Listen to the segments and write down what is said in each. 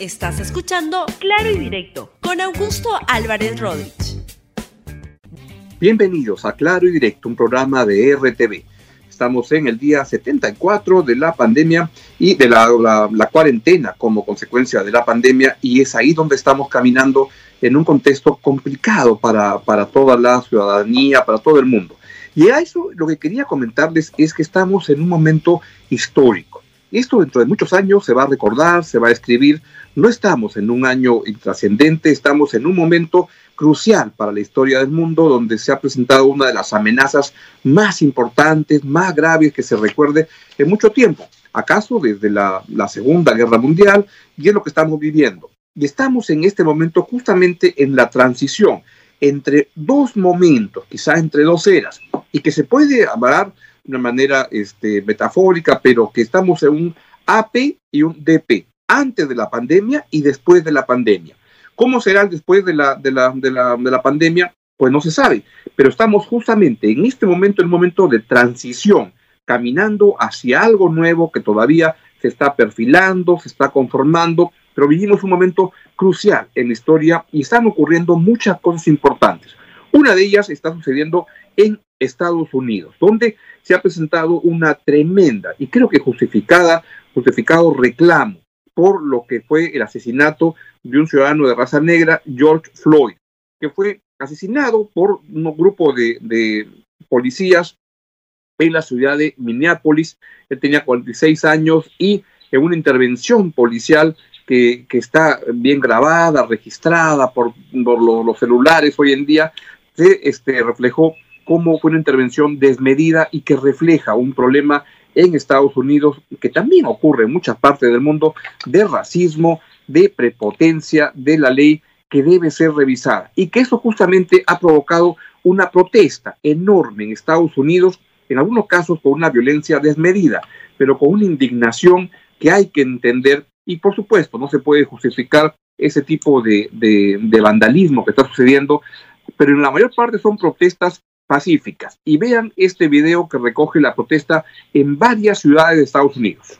Estás escuchando Claro y Directo con Augusto Álvarez Rodríguez. Bienvenidos a Claro y Directo, un programa de RTV. Estamos en el día 74 de la pandemia y de la, cuarentena como consecuencia de la pandemia y es ahí donde estamos caminando en un contexto complicado para, para toda la ciudadanía, para todo el mundo. Y a eso lo que quería comentarles es que estamos en un momento histórico. Esto dentro de muchos años se va a recordar, se va a escribir. No estamos en un año intrascendente, estamos en un momento crucial para la historia del mundo donde se ha presentado una de las amenazas más importantes, más graves que se recuerde en mucho tiempo. ¿Acaso desde la, Segunda Guerra Mundial? Y es lo que estamos viviendo. Y estamos en este momento justamente en la transición entre dos momentos, quizás entre dos eras, y que se puede hablar de una manera este, metafórica, pero que estamos en un AP y un DP, antes de la pandemia y después de la pandemia. ¿Cómo será después de la, de la, de la, de la pandemia? Pues no se sabe, pero estamos justamente en este momento, el momento de transición, caminando hacia algo nuevo que todavía se está perfilando, se está conformando, pero vivimos un momento crucial en la historia y están ocurriendo muchas cosas importantes. Una de ellas está sucediendo en Estados Unidos, donde se ha presentado una tremenda y creo que justificada, justificado reclamo por lo que fue el asesinato de un ciudadano de raza negra, George Floyd, que fue asesinado por un grupo de, policías en la ciudad de Minneapolis. Él tenía 46 años y en una intervención policial que, está bien grabada, registrada por, los, celulares hoy en día, se este, reflejó cómo fue una intervención desmedida y que refleja un problema en Estados Unidos, que también ocurre en muchas partes del mundo, de racismo, de prepotencia de la ley que debe ser revisada. Y que eso justamente ha provocado una protesta enorme en Estados Unidos, en algunos casos por una violencia desmedida, pero con una indignación que hay que entender y por supuesto, no se puede justificar ese tipo de, vandalismo que está sucediendo, pero en la mayor parte son protestas pacíficas. Y vean este video que recoge la protesta en varias ciudades de Estados Unidos.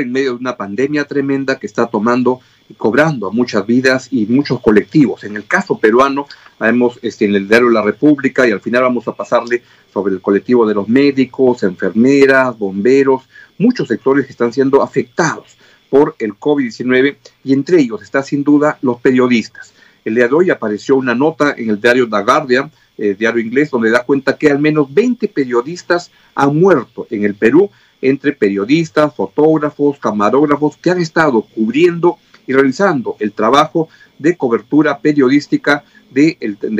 En medio de una pandemia tremenda que está tomando y cobrando a muchas vidas y muchos colectivos. En el caso peruano, vemos este, en el diario La República y al final vamos a pasarle sobre el colectivo de los médicos, enfermeras, bomberos, muchos sectores que están siendo afectados por el COVID-19 y entre ellos está sin duda los periodistas. El día de hoy apareció una nota en el diario The Guardian, el diario inglés, donde da cuenta que al menos 20 periodistas han muerto en el Perú, entre periodistas, fotógrafos, camarógrafos que han estado cubriendo y realizando el trabajo de cobertura periodística de,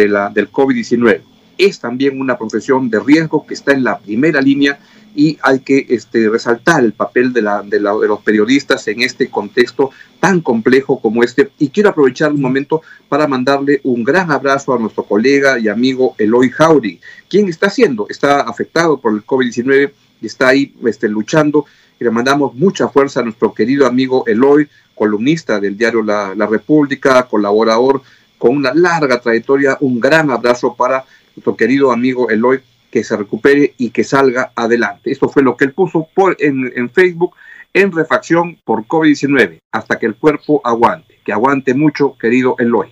la, del COVID-19. Es también una profesión de riesgo que está en la primera línea y hay que este, resaltar el papel de, la, de, los periodistas en este contexto tan complejo como este. Y quiero aprovechar un momento para mandarle un gran abrazo a nuestro colega y amigo Eloy Jauri, quien está haciendo, está afectado por el COVID-19 y está ahí este, luchando. Y le mandamos mucha fuerza a nuestro querido amigo Eloy, columnista del diario La, la República, colaborador con una larga trayectoria. Un gran abrazo para nuestro querido amigo Eloy que se recupere y que salga adelante. Esto fue lo que él puso por, en, Facebook en refacción por COVID-19, hasta que el cuerpo aguante, que aguante mucho, querido Eloy.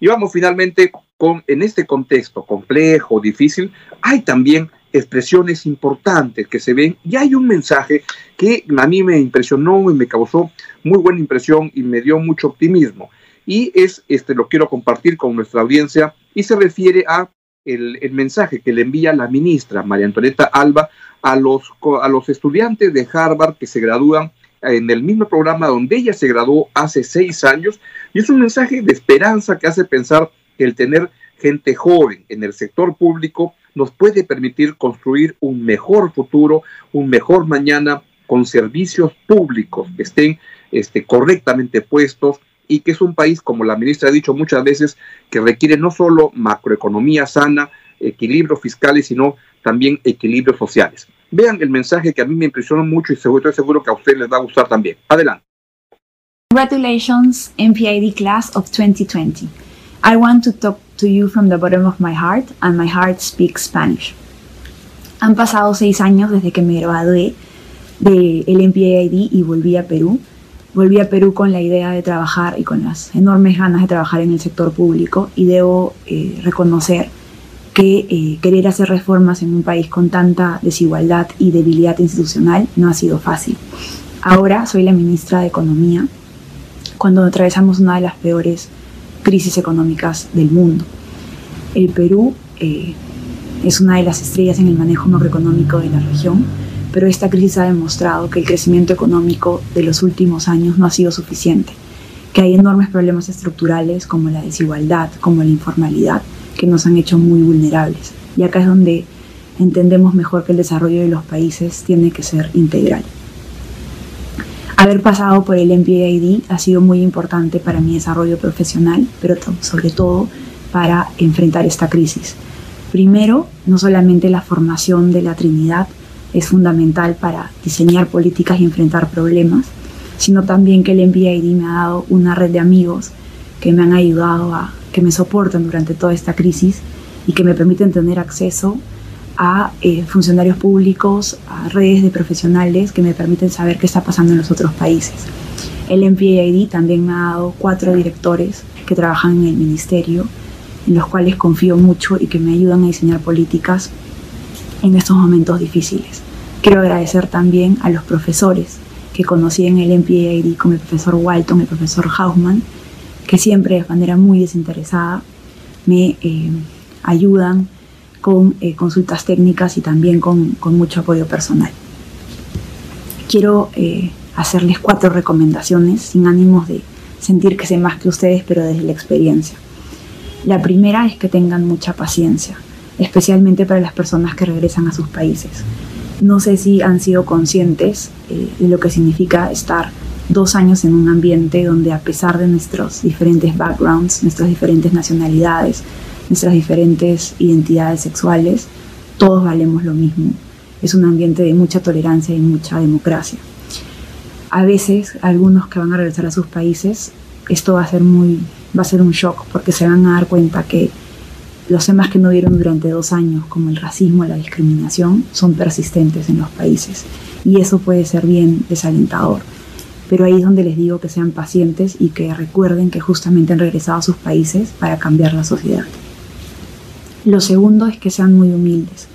Y vamos finalmente con, en este contexto complejo, difícil, hay también expresiones importantes que se ven y hay un mensaje que a mí me impresionó y me causó muy buena impresión y me dio mucho optimismo. Y es, este, lo quiero compartir con nuestra audiencia y se refiere a el, mensaje que le envía la ministra María Antonieta Alba a los, a los estudiantes de Harvard que se gradúan en el mismo programa donde ella se graduó hace seis años. Y es un mensaje de esperanza que hace pensar que el tener gente joven en el sector público nos puede permitir construir un mejor futuro, un mejor mañana con servicios públicos que estén este, correctamente puestos, y que es un país, como la ministra ha dicho muchas veces, que requiere no solo macroeconomía sana, equilibrios fiscales, sino también equilibrios sociales. Vean el mensaje que a mí me impresionó mucho y estoy seguro que a ustedes les va a gustar también. Adelante. Congratulations, MPID class of 2020. I want to talk to you from the bottom of my heart, and my heart speaks Spanish. Han pasado seis años desde que me gradué del MPID y volví a Perú volví a Perú con la idea de trabajar y con las enormes ganas de trabajar en el sector público y debo eh, reconocer que eh, querer hacer reformas en un país con tanta desigualdad y debilidad institucional no ha sido fácil. Ahora soy la ministra de Economía cuando atravesamos una de las peores crisis económicas del mundo. El Perú eh, es una de las estrellas en el manejo macroeconómico de la región pero esta crisis ha demostrado que el crecimiento económico de los últimos años no ha sido suficiente, que hay enormes problemas estructurales como la desigualdad, como la informalidad, que nos han hecho muy vulnerables. Y acá es donde entendemos mejor que el desarrollo de los países tiene que ser integral. Haber pasado por el MPID ha sido muy importante para mi desarrollo profesional, pero sobre todo para enfrentar esta crisis. Primero, no solamente la formación de la Trinidad, es fundamental para diseñar políticas y enfrentar problemas, sino también que el MPID me ha dado una red de amigos que me han ayudado a, que me soportan durante toda esta crisis y que me permiten tener acceso a eh, funcionarios públicos, a redes de profesionales que me permiten saber qué está pasando en los otros países. El MPID también me ha dado cuatro directores que trabajan en el ministerio, en los cuales confío mucho y que me ayudan a diseñar políticas en estos momentos difíciles. Quiero agradecer también a los profesores que conocí en el MPAD, como el profesor Walton, el profesor Hausman, que siempre de manera muy desinteresada me eh, ayudan con eh, consultas técnicas y también con, mucho apoyo personal. Quiero eh, hacerles cuatro recomendaciones sin ánimos de sentir que sé más que ustedes, pero desde la experiencia. La primera es que tengan mucha paciencia especialmente para las personas que regresan a sus países. No sé si han sido conscientes eh, de lo que significa estar dos años en un ambiente donde a pesar de nuestros diferentes backgrounds, nuestras diferentes nacionalidades, nuestras diferentes identidades sexuales, todos valemos lo mismo. Es un ambiente de mucha tolerancia y mucha democracia. A veces, algunos que van a regresar a sus países, esto va a ser muy, va a ser un shock porque se van a dar cuenta que los temas que no vieron durante dos años, como el racismo, la discriminación, son persistentes en los países y eso puede ser bien desalentador. Pero ahí es donde les digo que sean pacientes y que recuerden que justamente han regresado a sus países para cambiar la sociedad. Lo segundo es que sean muy humildes.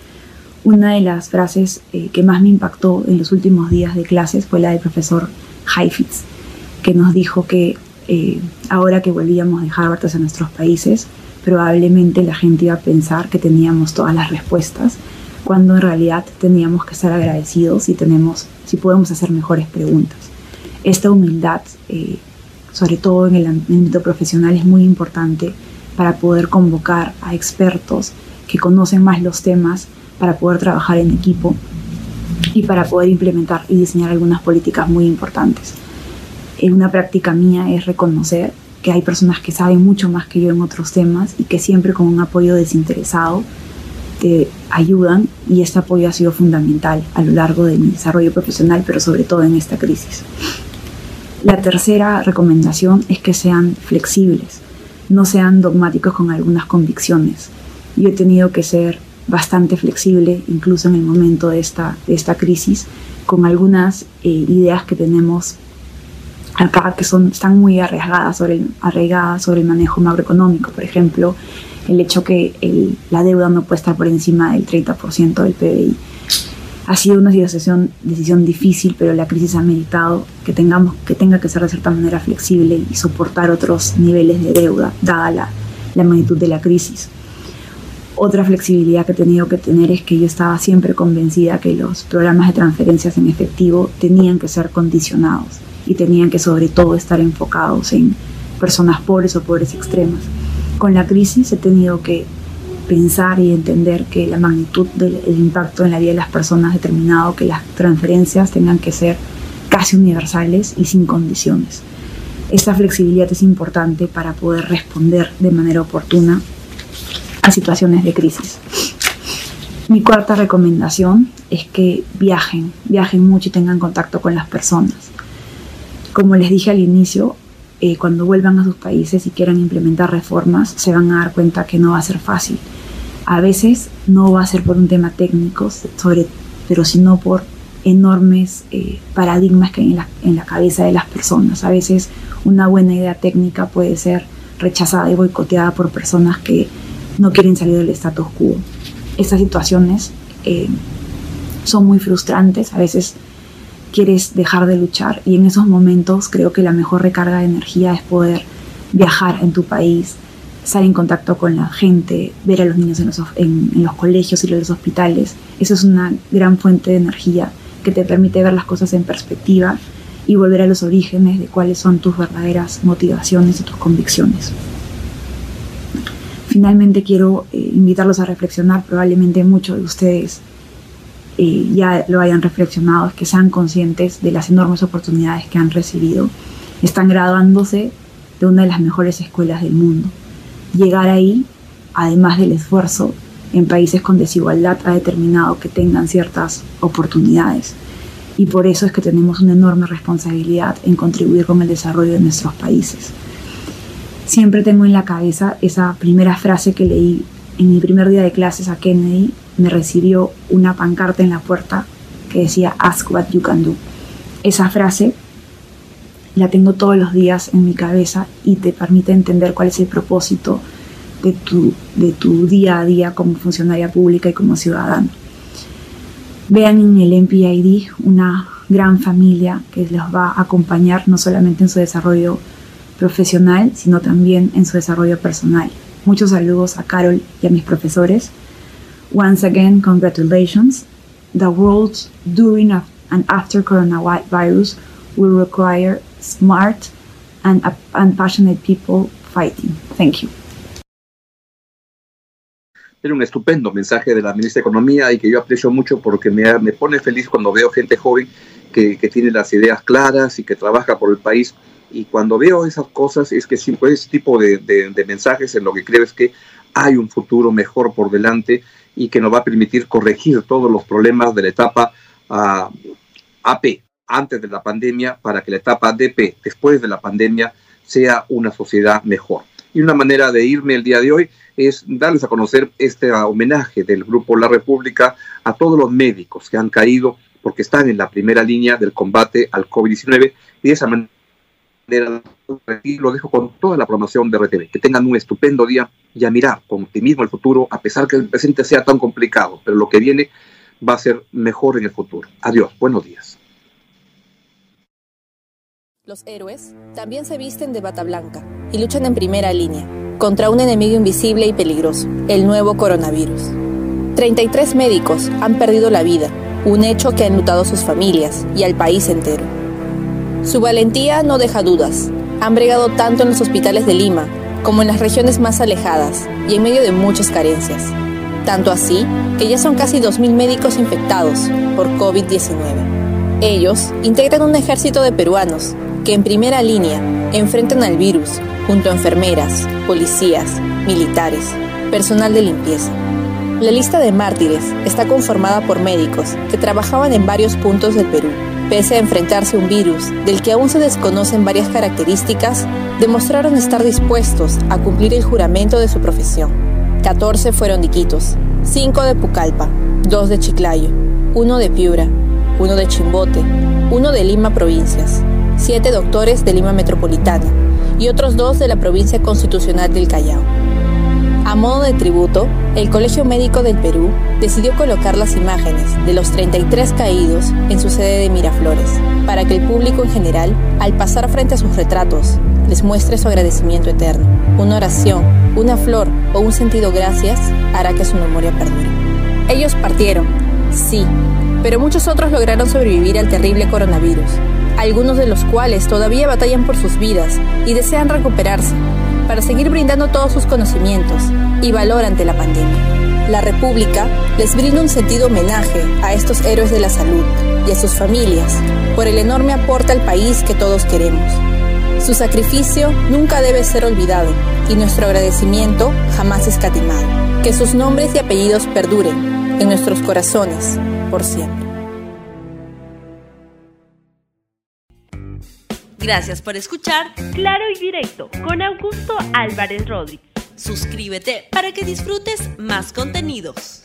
Una de las frases eh, que más me impactó en los últimos días de clases fue la del profesor Heifetz, que nos dijo que eh, ahora que volvíamos de Harvard a nuestros países, probablemente la gente iba a pensar que teníamos todas las respuestas, cuando en realidad teníamos que estar agradecidos y tenemos, si podemos hacer mejores preguntas. Esta humildad, eh, sobre todo en el ámbito profesional, es muy importante para poder convocar a expertos que conocen más los temas, para poder trabajar en equipo y para poder implementar y diseñar algunas políticas muy importantes. Una práctica mía es reconocer que hay personas que saben mucho más que yo en otros temas y que siempre con un apoyo desinteresado te ayudan y este apoyo ha sido fundamental a lo largo de mi desarrollo profesional, pero sobre todo en esta crisis. La tercera recomendación es que sean flexibles, no sean dogmáticos con algunas convicciones. Yo he tenido que ser bastante flexible, incluso en el momento de esta, de esta crisis, con algunas eh, ideas que tenemos acá que son, están muy arriesgadas sobre, el, arraigadas sobre el manejo macroeconómico. Por ejemplo, el hecho que la deuda no puede estar por encima del 30% del PBI. Ha sido una decisión, difícil, pero la crisis ha meritado que, tengamos, que tenga que ser de cierta manera flexible y soportar otros niveles de deuda, dada la, la magnitud de la crisis. Otra flexibilidad que he tenido que tener es que yo estaba siempre convencida que los programas de transferencias en efectivo tenían que ser condicionados y tenían que sobre todo estar enfocados en personas pobres o pobres extremas. Con la crisis he tenido que pensar y entender que la magnitud del impacto en la vida de las personas determinado que las transferencias tengan que ser casi universales y sin condiciones. Esta flexibilidad es importante para poder responder de manera oportuna a situaciones de crisis. Mi cuarta recomendación es que viajen, viajen mucho y tengan contacto con las personas. Como les dije al inicio, eh, cuando vuelvan a sus países y quieran implementar reformas, se van a dar cuenta que no va a ser fácil. A veces no va a ser por un tema técnico, sobre, pero sino por enormes eh, paradigmas que hay en la, en la cabeza de las personas. A veces una buena idea técnica puede ser rechazada y boicoteada por personas que no quieren salir del status quo. Estas situaciones eh, son muy frustrantes, a veces quieres dejar de luchar y en esos momentos creo que la mejor recarga de energía es poder viajar en tu país, estar en contacto con la gente, ver a los niños en los, colegios y en los hospitales. Eso es una gran fuente de energía que te permite ver las cosas en perspectiva y volver a los orígenes de cuáles son tus verdaderas motivaciones y tus convicciones. Finalmente quiero eh, invitarlos a reflexionar, probablemente muchos de ustedes ya lo hayan reflexionado, es que sean conscientes de las enormes oportunidades que han recibido. Están graduándose de una de las mejores escuelas del mundo. Llegar ahí, además del esfuerzo, en países con desigualdad ha determinado que tengan ciertas oportunidades. Y por eso es que tenemos una enorme responsabilidad en contribuir con el desarrollo de nuestros países. Siempre tengo en la cabeza esa primera frase que leí en mi primer día de clases a Kennedy me recibió una pancarta en la puerta que decía Ask what you can do. Esa frase la tengo todos los días en mi cabeza y te permite entender cuál es el propósito de tu, de tu día a día como funcionaria pública y como ciudadano. Vean en el MPID una gran familia que les va a acompañar no solamente en su desarrollo profesional, sino también en su desarrollo personal. Muchos saludos a Carol y a mis profesores. Once again, congratulations. The world during and after coronavirus will require smart and, and passionate people fighting. Thank you. Era un estupendo mensaje de la ministra de Economía y que yo aprecio mucho porque me, me pone feliz cuando veo gente joven que, que, tiene las ideas claras y que trabaja por el país y cuando veo esas cosas es que siempre ese tipo de, mensajes en lo que creo es que hay un futuro mejor por delante y que nos va a permitir corregir todos los problemas de la etapa uh, AP antes de la pandemia para que la etapa DP después de la pandemia sea una sociedad mejor. Y una manera de irme el día de hoy es darles a conocer este homenaje del Grupo La República a todos los médicos que han caído porque están en la primera línea del combate al COVID-19 y de esa manera y lo dejo con toda la promoción de RTV. Que tengan un estupendo día y a mirar con optimismo el futuro, a pesar que el presente sea tan complicado, pero lo que viene va a ser mejor en el futuro. Adiós, buenos días. Los héroes también se visten de bata blanca y luchan en primera línea contra un enemigo invisible y peligroso, el nuevo coronavirus. 33 médicos han perdido la vida, un hecho que ha enlutado a sus familias y al país entero. Su valentía no deja dudas. Han bregado tanto en los hospitales de Lima como en las regiones más alejadas y en medio de muchas carencias. Tanto así que ya son casi 2.000 médicos infectados por COVID-19. Ellos integran un ejército de peruanos que en primera línea enfrentan al virus junto a enfermeras, policías, militares, personal de limpieza. La lista de mártires está conformada por médicos que trabajaban en varios puntos del Perú. Pese a enfrentarse a un virus del que aún se desconocen varias características, demostraron estar dispuestos a cumplir el juramento de su profesión. 14 fueron diquitos, 5 de Pucallpa, 2 de Chiclayo, 1 de Piura, 1 de Chimbote, 1 de Lima Provincias, 7 doctores de Lima Metropolitana y otros 2 de la provincia constitucional del Callao. A modo de tributo, el Colegio Médico del Perú decidió colocar las imágenes de los 33 caídos en su sede de Miraflores, para que el público en general, al pasar frente a sus retratos, les muestre su agradecimiento eterno. Una oración, una flor o un sentido gracias hará que su memoria perdure. Ellos partieron, sí, pero muchos otros lograron sobrevivir al terrible coronavirus, algunos de los cuales todavía batallan por sus vidas y desean recuperarse para seguir brindando todos sus conocimientos y valor ante la pandemia. La República les brinda un sentido homenaje a estos héroes de la salud y a sus familias por el enorme aporte al país que todos queremos. Su sacrificio nunca debe ser olvidado y nuestro agradecimiento jamás escatimado. Que sus nombres y apellidos perduren en nuestros corazones por siempre. Gracias por escuchar Claro y Directo con Augusto Álvarez Rodríguez. Suscríbete para que disfrutes más contenidos.